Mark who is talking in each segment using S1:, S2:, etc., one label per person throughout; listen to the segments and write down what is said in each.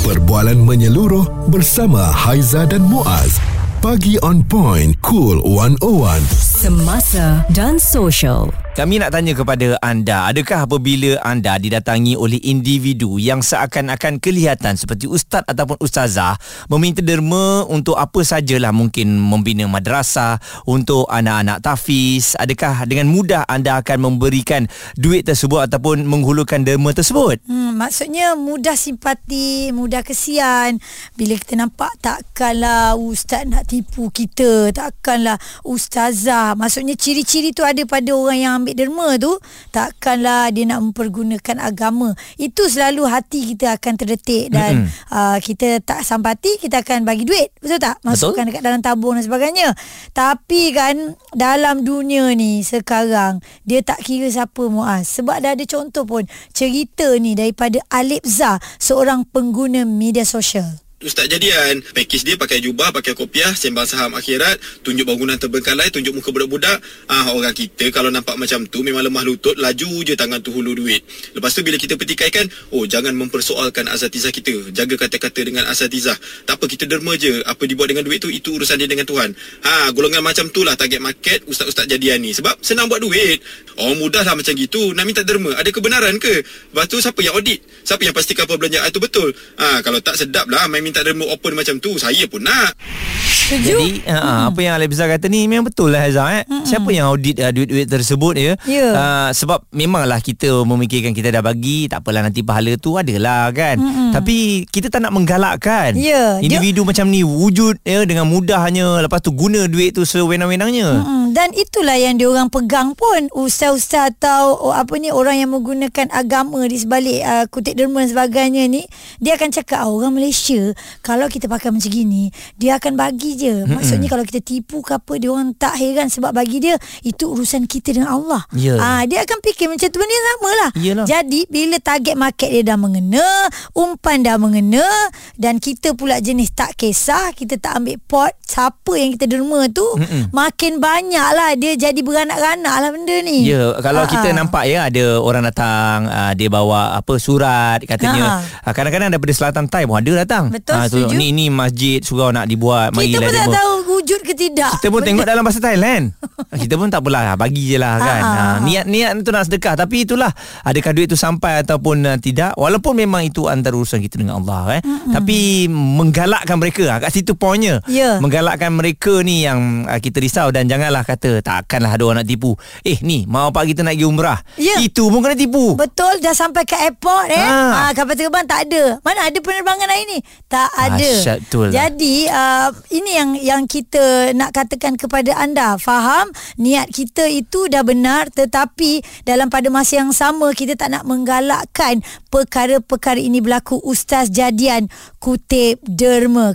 S1: Perbualan menyeluruh bersama Haiza dan Muaz. Pagi on point, cool 101.
S2: Semasa dan social.
S3: Kami nak tanya kepada anda, adakah apabila anda didatangi oleh individu yang seakan-akan kelihatan seperti ustaz ataupun ustazah meminta derma untuk apa sajalah mungkin membina madrasah, untuk anak-anak tafiz, adakah dengan mudah anda akan memberikan duit tersebut ataupun menghulurkan derma tersebut?
S4: Hmm, maksudnya mudah simpati, mudah kesian. Bila kita nampak takkanlah ustaz nak tipu kita, takkanlah ustazah. Maksudnya ciri-ciri tu ada pada orang yang ambil derma tu, takkanlah dia nak mempergunakan agama. Itu selalu hati kita akan terdetik dan mm-hmm. uh, kita tak sampati, kita akan bagi duit. Betul tak? Masukkan Betul. dekat dalam tabung dan sebagainya. Tapi kan dalam dunia ni sekarang dia tak kira siapa Muaz. Sebab dah ada contoh pun cerita ni daripada Alip Zah, seorang pengguna media sosial.
S5: Ustaz Jadian. Pakej dia pakai jubah Pakai kopiah Sembang saham akhirat Tunjuk bangunan terbengkalai Tunjuk muka budak-budak. Ah Orang kita Kalau nampak macam tu Memang lemah lutut Laju je tangan tu hulu duit. Lepas tu bila kita petikaikan Oh jangan mempersoalkan asatizah kita. Jaga kata-kata dengan asatizah. Tak apa kita derma je. Apa dibuat dengan duit tu Itu urusan dia dengan Tuhan. Ha golongan macam tu lah Target market Ustaz-Ustaz Jadian ni. Sebab senang buat duit. Oh mudah lah macam gitu. Nak minta derma Ada kebenaran ke? Lepas tu siapa yang audit? Siapa yang pastikan perbelanjaan tu betul? Ha kalau tak sedap lah Main minta derma open macam tu Saya pun nak
S4: Setuju?
S3: Jadi hmm. apa yang Alibza kata ni memang betul lah Hazar eh. Hmm. Siapa yang audit uh, duit-duit tersebut ya?
S4: Ya.
S3: Uh, sebab memanglah kita memikirkan kita dah bagi tak apalah nanti pahala tu adalah kan. Hmm. Tapi kita tak nak menggalakkan.
S4: Ya,
S3: Individu dia... macam ni wujud ya dengan mudahnya lepas tu guna duit tu sewenang-wenangnya.
S4: Hmm. Dan itulah yang diorang pegang pun ustaz-ustaz atau oh, apa ni orang yang menggunakan agama di sebalik uh, kutip derma dan sebagainya ni dia akan cakap oh, orang Malaysia kalau kita pakai macam gini dia akan bagi je. Maksudnya mm-hmm. kalau kita tipu ke apa dia orang tak heran sebab bagi dia itu urusan kita dengan Allah.
S3: Yeah.
S4: Ah dia akan fikir macam tu benda yang samalah.
S3: Yalah.
S4: Jadi bila target market dia dah mengena, umpan dah mengena dan kita pula jenis tak kisah, kita tak ambil pot siapa yang kita derma tu, mm-hmm. makin banyaklah dia jadi beranak-ranak lah benda ni.
S3: Ya, kalau
S4: Ah,
S3: kita
S4: ah.
S3: nampak ya ada orang datang uh, dia bawa apa surat katanya uh, kadang-kadang daripada selatan Thai pun ada datang.
S4: Betul,
S3: Ah, tu,
S4: setuju.
S3: ni ni masjid surau nak dibuat
S4: kita pun tak
S3: derma.
S4: tahu wujud ke tidak.
S3: Kita pun tengok dalam bahasa Thailand. kita pun tak apalah bagi je lah kan.
S4: Ha,
S3: niat-niat tu nak sedekah tapi itulah adakah duit tu sampai ataupun uh, tidak walaupun memang itu antara urusan kita dengan Allah eh. Mm-hmm. Tapi menggalakkan mereka ah, kat situ poinnya.
S4: Ya.
S3: Menggalakkan mereka ni yang uh, kita risau dan janganlah kata takkanlah ada orang nak tipu. Eh ni mau pak kita nak pergi umrah.
S4: Ya.
S3: Itu pun kena tipu.
S4: Betul dah sampai ke airport eh.
S3: Ha.
S4: Ha. kapal terbang tak ada. Mana ada penerbangan hari ni? Tak ada.
S3: Dahsyat betul lah.
S4: Jadi uh, ini yang yang kita nak katakan kepada anda. Faham niat kita itu dah benar tetapi dalam pada masa yang sama kita tak nak menggalakkan perkara-perkara ini berlaku ustaz jadian kutip derma.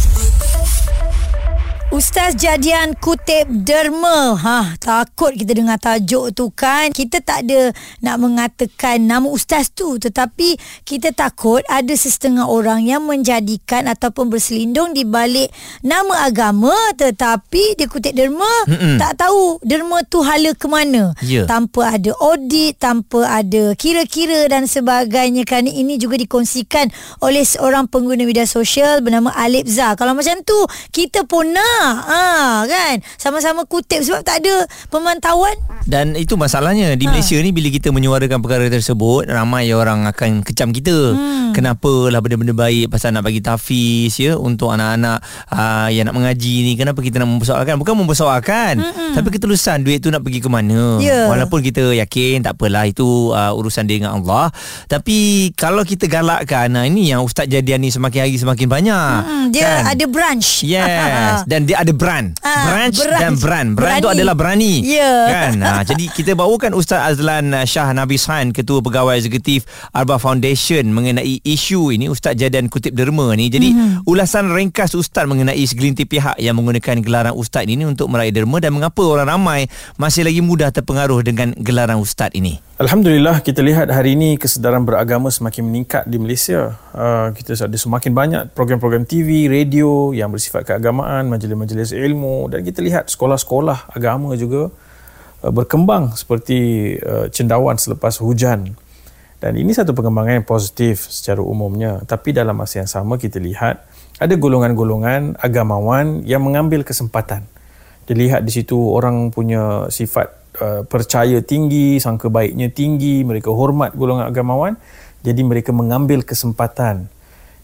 S4: Ustaz jadian kutip derma. Ha, takut kita dengar tajuk tu kan. Kita tak ada nak mengatakan nama ustaz tu tetapi kita takut ada setengah orang yang menjadikan ataupun berselindung di balik nama agama tetapi dia kutip derma
S3: Mm-mm.
S4: tak tahu derma tu hala ke mana.
S3: Ya.
S4: Tanpa ada audit, tanpa ada kira-kira dan sebagainya kan ini juga dikongsikan oleh seorang pengguna media sosial bernama Alip Zah. Kalau macam tu kita pun nak ha, kan? Sama-sama kutip sebab tak ada pemantauan.
S3: Dan itu masalahnya Di
S4: Ha.
S3: Malaysia ni Bila kita menyuarakan perkara tersebut Ramai orang akan kecam kita. Hmm. Kenapalah benda-benda baik Pasal nak bagi tafiz ya Untuk anak-anak uh, Yang nak mengaji ni. Kenapa kita nak mempersoalkan? Bukan mempersoalkan hmm. Tapi ketulusan Duit tu nak pergi ke mana.
S4: Ya.
S3: Walaupun kita yakin Tak apalah Itu uh, urusan dia dengan Allah. Tapi Kalau kita galakkan uh, Ini yang Ustaz Jadian ni Semakin hari semakin banyak
S4: hmm, dia ada branch.
S3: Yes. Dan dia ada brand
S4: Ah,
S3: Branch
S4: branch.
S3: dan brand Brand tu
S4: Berani.
S3: adalah berani
S4: Ya.
S3: Kan ha, Jadi kita bawakan Ustaz Azlan uh, Shah Nabi San Ketua Pegawai Eksekutif Arba Foundation Mengenai isu ini Ustaz Jadian Kutip Derma ni Jadi mm-hmm. ulasan ringkas Ustaz Mengenai segelintir pihak Yang menggunakan gelaran Ustaz ini Untuk meraih derma Dan mengapa orang ramai Masih lagi mudah terpengaruh Dengan gelaran Ustaz ini
S6: Alhamdulillah kita lihat hari ini kesedaran beragama semakin meningkat di Malaysia. Uh, kita ada semakin banyak program-program TV, radio yang bersifat keagamaan, majlis-majlis ilmu dan kita lihat sekolah-sekolah agama juga uh, berkembang seperti uh, cendawan selepas hujan. Dan ini satu pengembangan yang positif secara umumnya. Tapi dalam masa yang sama kita lihat ada golongan-golongan agamawan yang mengambil kesempatan. Dilihat di situ orang punya sifat Uh, percaya tinggi, sangka baiknya tinggi, mereka hormat golongan agamawan, jadi mereka mengambil kesempatan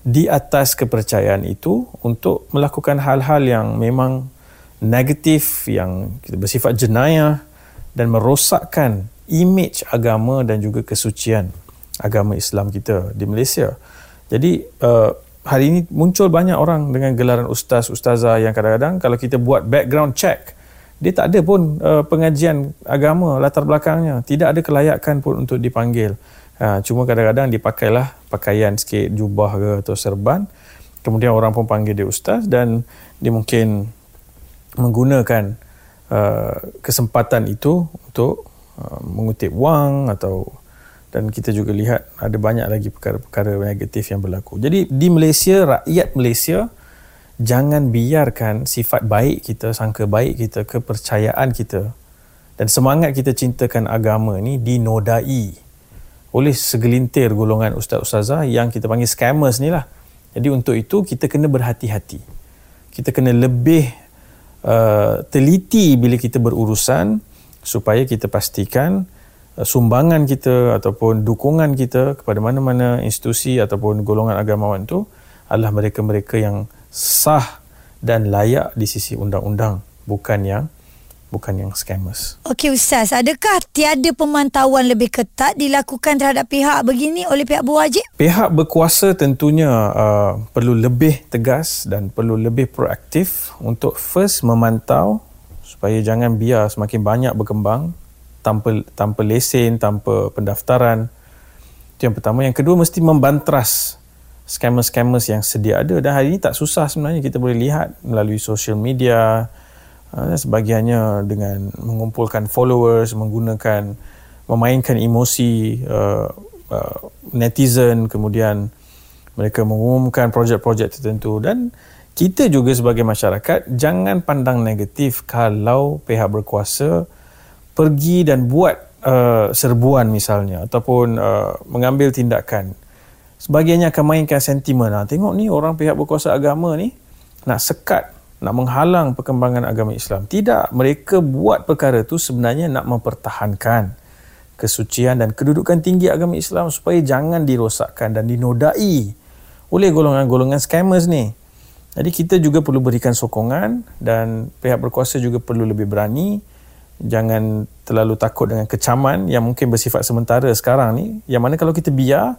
S6: di atas kepercayaan itu untuk melakukan hal-hal yang memang negatif, yang bersifat jenayah dan merosakkan imej agama dan juga kesucian agama Islam kita di Malaysia. Jadi uh, hari ini muncul banyak orang dengan gelaran ustaz, ustazah yang kadang-kadang kalau kita buat background check, dia tak ada pun uh, pengajian agama latar belakangnya. Tidak ada kelayakan pun untuk dipanggil. Ha, cuma kadang-kadang dipakailah pakaian sikit jubah ke atau serban. Kemudian orang pun panggil dia ustaz dan dia mungkin menggunakan uh, kesempatan itu untuk uh, mengutip wang atau dan kita juga lihat ada banyak lagi perkara-perkara negatif yang berlaku. Jadi di Malaysia, rakyat Malaysia jangan biarkan sifat baik kita, sangka baik kita, kepercayaan kita dan semangat kita cintakan agama ni dinodai oleh segelintir golongan ustaz-ustazah yang kita panggil scammers ni lah. Jadi untuk itu kita kena berhati-hati. Kita kena lebih uh, teliti bila kita berurusan supaya kita pastikan uh, sumbangan kita ataupun dukungan kita kepada mana-mana institusi ataupun golongan agamawan itu adalah mereka-mereka yang sah dan layak di sisi undang-undang bukan yang bukan yang scammers.
S4: Okey ustaz, adakah tiada pemantauan lebih ketat dilakukan terhadap pihak begini oleh pihak berwajib?
S6: Pihak berkuasa tentunya uh, perlu lebih tegas dan perlu lebih proaktif untuk first memantau supaya jangan biar semakin banyak berkembang tanpa tanpa lesen, tanpa pendaftaran. Itu yang pertama, yang kedua mesti membantras scammers-scammers yang sedia ada. Dan hari ini tak susah sebenarnya kita boleh lihat melalui social media uh, sebagiannya dengan mengumpulkan followers menggunakan memainkan emosi uh, uh, netizen kemudian mereka mengumumkan projek-projek tertentu. Dan kita juga sebagai masyarakat jangan pandang negatif kalau pihak berkuasa pergi dan buat uh, serbuan misalnya ataupun uh, mengambil tindakan sebagiannya akan mainkan sentimen. Ha, tengok ni orang pihak berkuasa agama ni nak sekat, nak menghalang perkembangan agama Islam. Tidak, mereka buat perkara tu sebenarnya nak mempertahankan kesucian dan kedudukan tinggi agama Islam supaya jangan dirosakkan dan dinodai oleh golongan-golongan scammers ni. Jadi kita juga perlu berikan sokongan dan pihak berkuasa juga perlu lebih berani. Jangan terlalu takut dengan kecaman yang mungkin bersifat sementara sekarang ni. Yang mana kalau kita biar,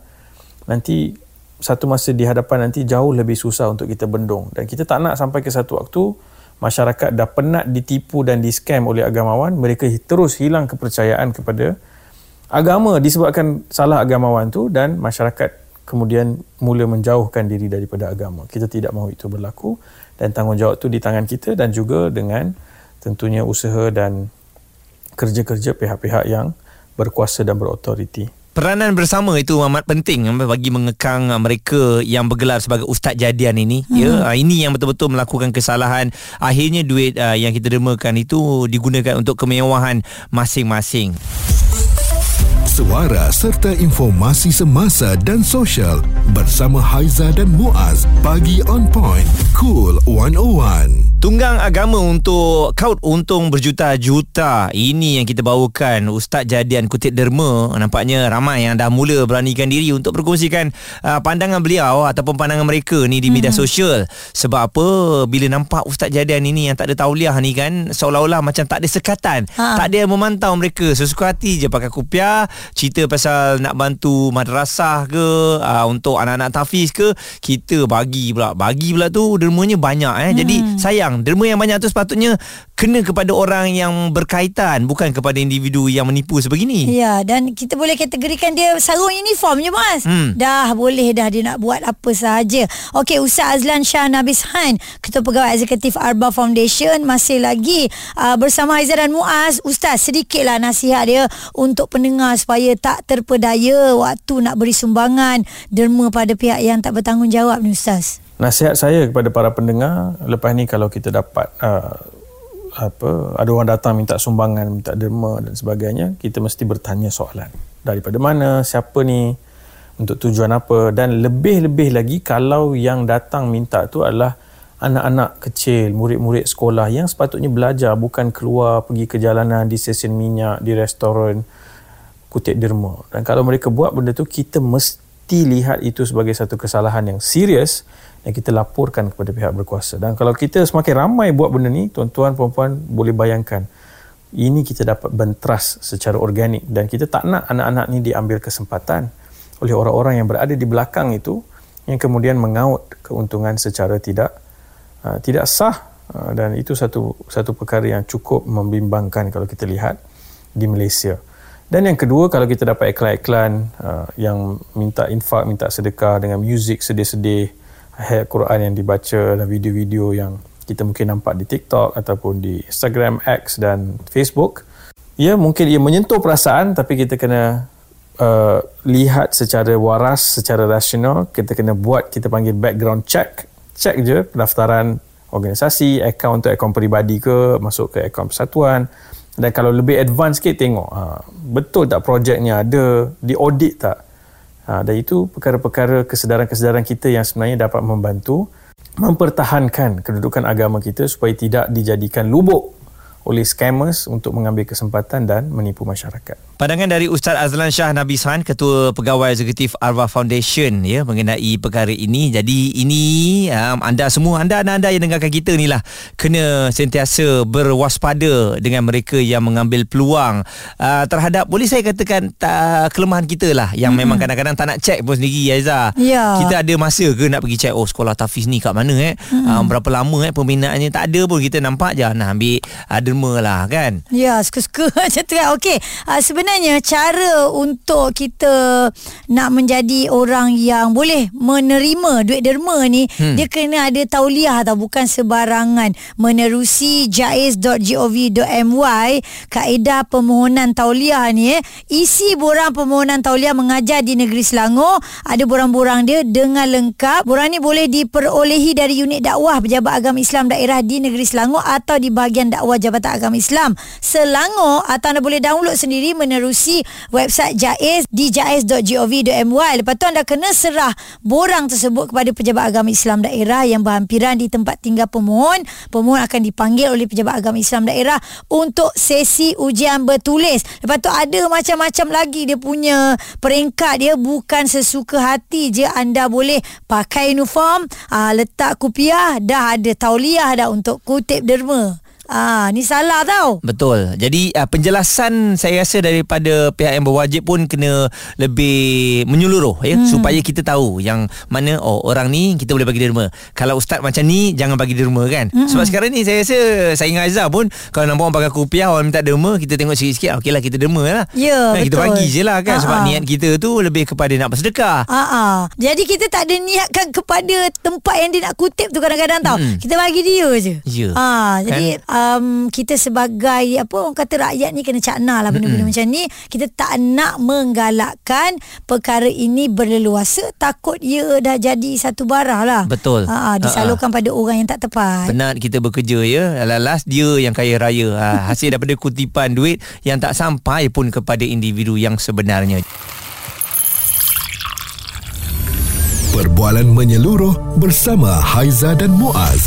S6: nanti satu masa di hadapan nanti jauh lebih susah untuk kita bendung. Dan kita tak nak sampai ke satu waktu masyarakat dah penat ditipu dan di scam oleh agamawan mereka terus hilang kepercayaan kepada agama disebabkan salah agamawan tu dan masyarakat kemudian mula menjauhkan diri daripada agama. Kita tidak mahu itu berlaku dan tanggungjawab itu di tangan kita dan juga dengan tentunya usaha dan kerja-kerja pihak-pihak yang berkuasa dan berautoriti
S3: peranan bersama itu amat penting bagi mengekang mereka yang bergelar sebagai ustaz jadian ini. Hmm. ya ini yang betul-betul melakukan kesalahan. Akhirnya duit uh, yang kita dermakan itu digunakan untuk kemewahan masing-masing
S1: suara serta informasi semasa dan sosial bersama Haiza dan Muaz bagi on point cool 101
S3: Tunggang agama untuk kaut untung berjuta-juta. Ini yang kita bawakan Ustaz Jadian Kutit Derma. Nampaknya ramai yang dah mula beranikan diri untuk berkongsikan uh, pandangan beliau ataupun pandangan mereka ni di media hmm. sosial. Sebab apa? Bila nampak Ustaz Jadian ini yang tak ada tauliah ni kan seolah-olah macam tak ada sekatan. Ha. Tak ada yang memantau mereka. Sesuka hati je pakai kupiah, cerita pasal nak bantu madrasah ke, uh, untuk anak-anak tafiz ke, kita bagi pula. Bagi pula tu dermanya banyak eh. Hmm. Jadi saya bidang. Derma yang banyak tu sepatutnya kena kepada orang yang berkaitan bukan kepada individu yang menipu sebegini.
S4: Ya, dan kita boleh kategorikan dia sarung uniform je Mas.
S3: Hmm.
S4: Dah boleh dah dia nak buat apa sahaja. Okey, Ustaz Azlan Shah Nabis Han, Ketua Pegawai Eksekutif Arba Foundation masih lagi uh, bersama Aizah dan Muaz. Ustaz, sedikitlah nasihat dia untuk pendengar supaya tak terpedaya waktu nak beri sumbangan derma pada pihak yang tak bertanggungjawab ni Ustaz.
S6: Nasihat saya kepada para pendengar lepas ni kalau kita dapat uh, apa ada orang datang minta sumbangan, minta derma dan sebagainya, kita mesti bertanya soalan. Daripada mana, siapa ni, untuk tujuan apa dan lebih-lebih lagi kalau yang datang minta tu adalah anak-anak kecil, murid-murid sekolah yang sepatutnya belajar bukan keluar pergi ke jalanan di stesen minyak, di restoran kutip derma. Dan kalau mereka buat benda tu kita mesti lihat itu sebagai satu kesalahan yang serius yang kita laporkan kepada pihak berkuasa. Dan kalau kita semakin ramai buat benda ni, tuan-tuan puan-puan boleh bayangkan ini kita dapat bentras secara organik dan kita tak nak anak-anak ni diambil kesempatan oleh orang-orang yang berada di belakang itu yang kemudian mengaut keuntungan secara tidak uh, tidak sah uh, dan itu satu satu perkara yang cukup membimbangkan kalau kita lihat di Malaysia. Dan yang kedua kalau kita dapat iklan-iklan uh, yang minta infak, minta sedekah dengan muzik sedih-sedih, ayat Quran yang dibaca dan video-video yang kita mungkin nampak di TikTok ataupun di Instagram, X dan Facebook. Ya, mungkin ia menyentuh perasaan tapi kita kena uh, lihat secara waras, secara rasional. Kita kena buat, kita panggil background check. Check je pendaftaran organisasi, akaun untuk akaun peribadi ke, masuk ke akaun persatuan. Dan kalau lebih advance sikit tengok ha, betul tak projeknya ada di audit tak. Ha, dan itu perkara-perkara kesedaran-kesedaran kita yang sebenarnya dapat membantu mempertahankan kedudukan agama kita supaya tidak dijadikan lubuk oleh scammers untuk mengambil kesempatan dan menipu masyarakat.
S3: Pandangan dari Ustaz Azlan Shah Nabi San, Ketua Pegawai Eksekutif Arwah Foundation ya mengenai perkara ini. Jadi ini um, anda semua anda anda yang dengarkan kita ni lah kena sentiasa berwaspada dengan mereka yang mengambil peluang uh, terhadap boleh saya katakan tak, kelemahan kita lah yang hmm. memang kadang-kadang tak nak check pun sendiri Aiza.
S4: Ya.
S3: Kita ada masa ke nak pergi check oh sekolah tafiz ni kat mana eh? Hmm. Um, berapa lama eh pembinaannya tak ada pun kita nampak je nak ambil uh, derma lah kan.
S4: Ya, suka-suka macam tu kan. Okey, uh, sebenarnya cara untuk kita nak menjadi orang yang boleh menerima duit derma ni hmm. dia kena ada tauliah atau bukan sebarangan menerusi jais.gov.my kaedah permohonan tauliah ni eh. isi borang permohonan tauliah mengajar di negeri Selangor ada borang-borang dia dengan lengkap borang ni boleh diperolehi dari unit dakwah Pejabat Agama Islam daerah di negeri Selangor atau di bahagian dakwah Jabatan Agama Islam Selangor atau anda boleh download sendiri menerusi website JAIZ di jaiz.gov.my. Lepas tu anda kena serah borang tersebut kepada pejabat agama Islam daerah yang berhampiran di tempat tinggal pemohon. Pemohon akan dipanggil oleh pejabat agama Islam daerah untuk sesi ujian bertulis. Lepas tu ada macam-macam lagi dia punya peringkat dia bukan sesuka hati je anda boleh pakai uniform, aa, letak kupiah, dah ada tauliah dah untuk kutip derma. Ah, ni salah tau.
S3: Betul. Jadi uh, penjelasan saya rasa daripada pihak yang berwajib pun kena lebih menyeluruh ya hmm. supaya kita tahu yang mana oh orang ni kita boleh bagi derma. Kalau ustaz macam ni jangan bagi derma kan. Hmm. Sebab sekarang ni saya rasa saya dengan Azhar pun kalau nampak orang pakai kopiah orang minta derma kita tengok sikit-sikit okeylah kita derma lah.
S4: Ya,
S3: kan,
S4: betul.
S3: Kita bagi je lah kan
S4: Ha-ha.
S3: sebab niat kita tu lebih kepada nak bersedekah.
S4: Ah, ah. Jadi kita tak ada niatkan kepada tempat yang dia nak kutip tu kadang-kadang tau.
S3: Hmm.
S4: Kita bagi dia je.
S3: Ya.
S4: Ah, jadi um, kita sebagai apa orang kata rakyat ni kena cakna lah benda-benda macam ni. Kita tak nak menggalakkan perkara ini berleluasa takut ia dah jadi satu barah lah.
S3: Betul.
S4: Ah, ah, disalurkan pada orang yang tak tepat.
S3: Penat kita bekerja ya Last dia yang kaya raya ha, Hasil daripada kutipan duit Yang tak sampai pun kepada individu yang sebenarnya
S1: Perbualan menyeluruh bersama Haiza dan Muaz.